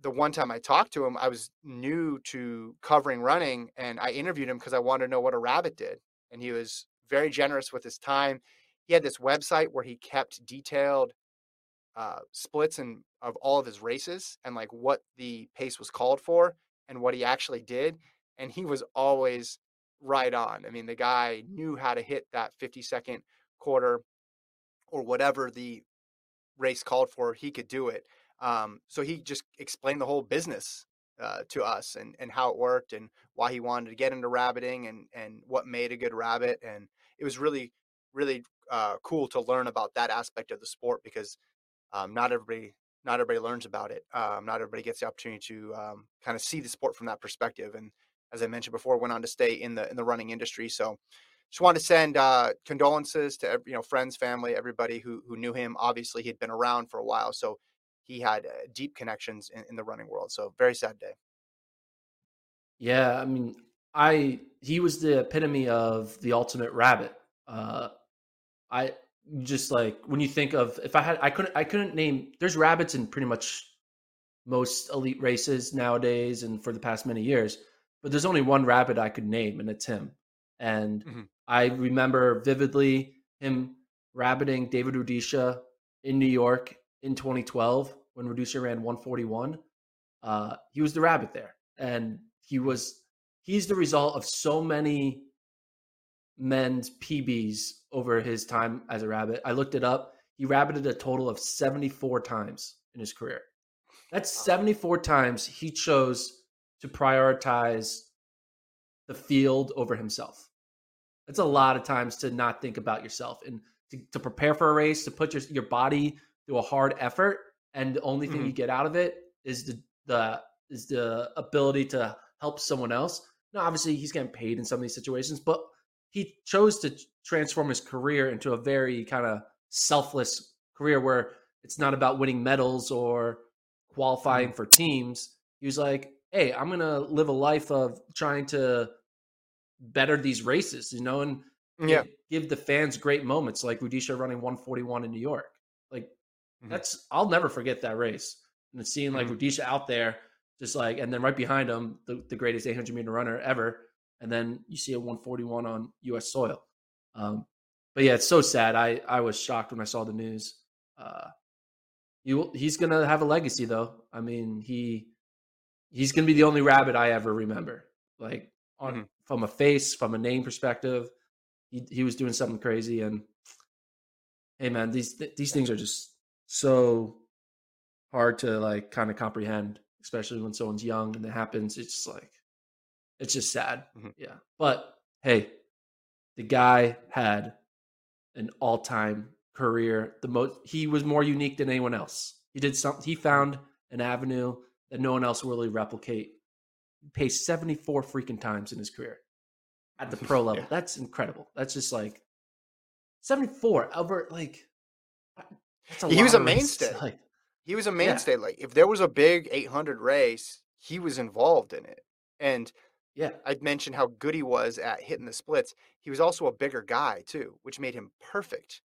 the one time I talked to him, I was new to covering running, and I interviewed him because I wanted to know what a rabbit did, and he was very generous with his time. He had this website where he kept detailed uh, splits and of all of his races and like what the pace was called for and what he actually did. And he was always right on. I mean, the guy knew how to hit that 50 second quarter or whatever the race called for. He could do it. Um, so he just explained the whole business uh, to us and, and how it worked and why he wanted to get into rabbiting and, and what made a good rabbit. And it was really, really uh, cool to learn about that aspect of the sport because um, not everybody not everybody learns about it. Um, not everybody gets the opportunity to um, kind of see the sport from that perspective. And as I mentioned before, went on to stay in the in the running industry. So just want to send uh, condolences to you know friends, family, everybody who who knew him. Obviously, he'd been around for a while, so he had uh, deep connections in, in the running world. So very sad day. Yeah, I mean, I he was the epitome of the ultimate rabbit. Uh, I just like when you think of if I had I couldn't I couldn't name there's rabbits in pretty much most elite races nowadays and for the past many years, but there's only one rabbit I could name and it's him. And mm-hmm. I remember vividly him rabbiting David Rudisha in New York in 2012 when Rudisha ran 141. Uh, he was the rabbit there, and he was he's the result of so many men's PBs over his time as a rabbit. I looked it up. He rabbited a total of 74 times in his career. That's 74 times he chose to prioritize the field over himself. That's a lot of times to not think about yourself and to, to prepare for a race, to put your, your body through a hard effort. And the only thing mm-hmm. you get out of it is the, the is the ability to help someone else. Now, obviously, he's getting paid in some of these situations, but he chose to transform his career into a very kind of selfless career where it's not about winning medals or qualifying mm-hmm. for teams. He was like, "Hey, I'm going to live a life of trying to better these races, you know, and yeah, give the fans great moments like Rudisha running 141 in New York. Like mm-hmm. that's I'll never forget that race and seeing like mm-hmm. Rudisha out there, just like, and then right behind him, the, the greatest 800 meter runner ever, and then you see a 141 on U.S. soil. Um, but yeah, it's so sad. I I was shocked when I saw the news. Uh, he he's gonna have a legacy though. I mean, he he's gonna be the only rabbit I ever remember. Like on mm-hmm. from a face, from a name perspective, he he was doing something crazy. And hey, man, these these things are just so hard to like kind of comprehend, especially when someone's young and it happens. It's just like it's just sad. Mm-hmm. Yeah. But hey, the guy had an all-time career. The most he was more unique than anyone else. He did something he found an avenue that no one else will really replicate. He paced 74 freaking times in his career at the pro level. yeah. That's incredible. That's just like 74 over like he was a mainstay. Like, he was a mainstay. Yeah. Like if there was a big 800 race, he was involved in it. And yeah. I'd mentioned how good he was at hitting the splits. He was also a bigger guy too, which made him perfect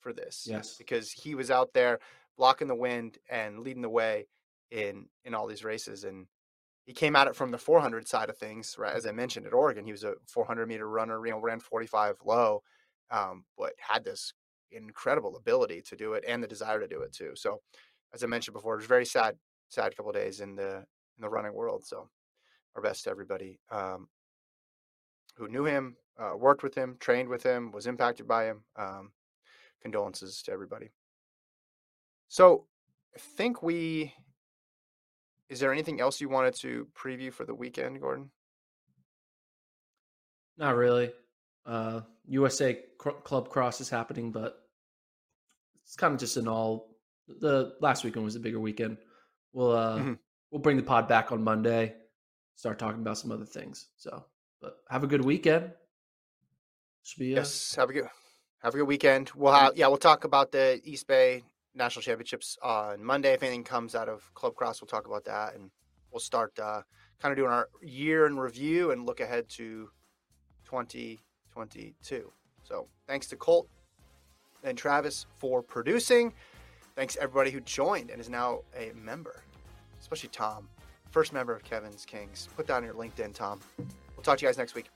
for this. Yes. Because he was out there blocking the wind and leading the way in in all these races and he came at it from the 400 side of things right as i mentioned at oregon he was a 400 meter runner you know ran 45 low um, but had this incredible ability to do it and the desire to do it too. So, as I mentioned before, it was very sad, sad couple days in the in the running world. So, our best to everybody um, who knew him, uh, worked with him, trained with him, was impacted by him. Um, condolences to everybody. So, I think we. Is there anything else you wanted to preview for the weekend, Gordon? Not really. Uh, USA Cr- Club Cross is happening, but it's kind of just an all. The last weekend was a bigger weekend. We'll uh, Mhm. we'll bring the pod back on Monday. Start talking about some other things. So, but have a good weekend. Should be uh, Yes. Have a good have a good weekend. We'll have yeah, we'll talk about the Eastbay National Championships on Monday. If anything comes out of Club Cross, we'll talk about that and we'll start uh, kind of doing our year in review and look ahead to 2022. So thanks to Colt and Travis for producing. Thanks everybody who joined and is now a member, especially Tom, first member of Kevin's Kings. Put that on your LinkedIn, Tom. We'll talk to you guys next week.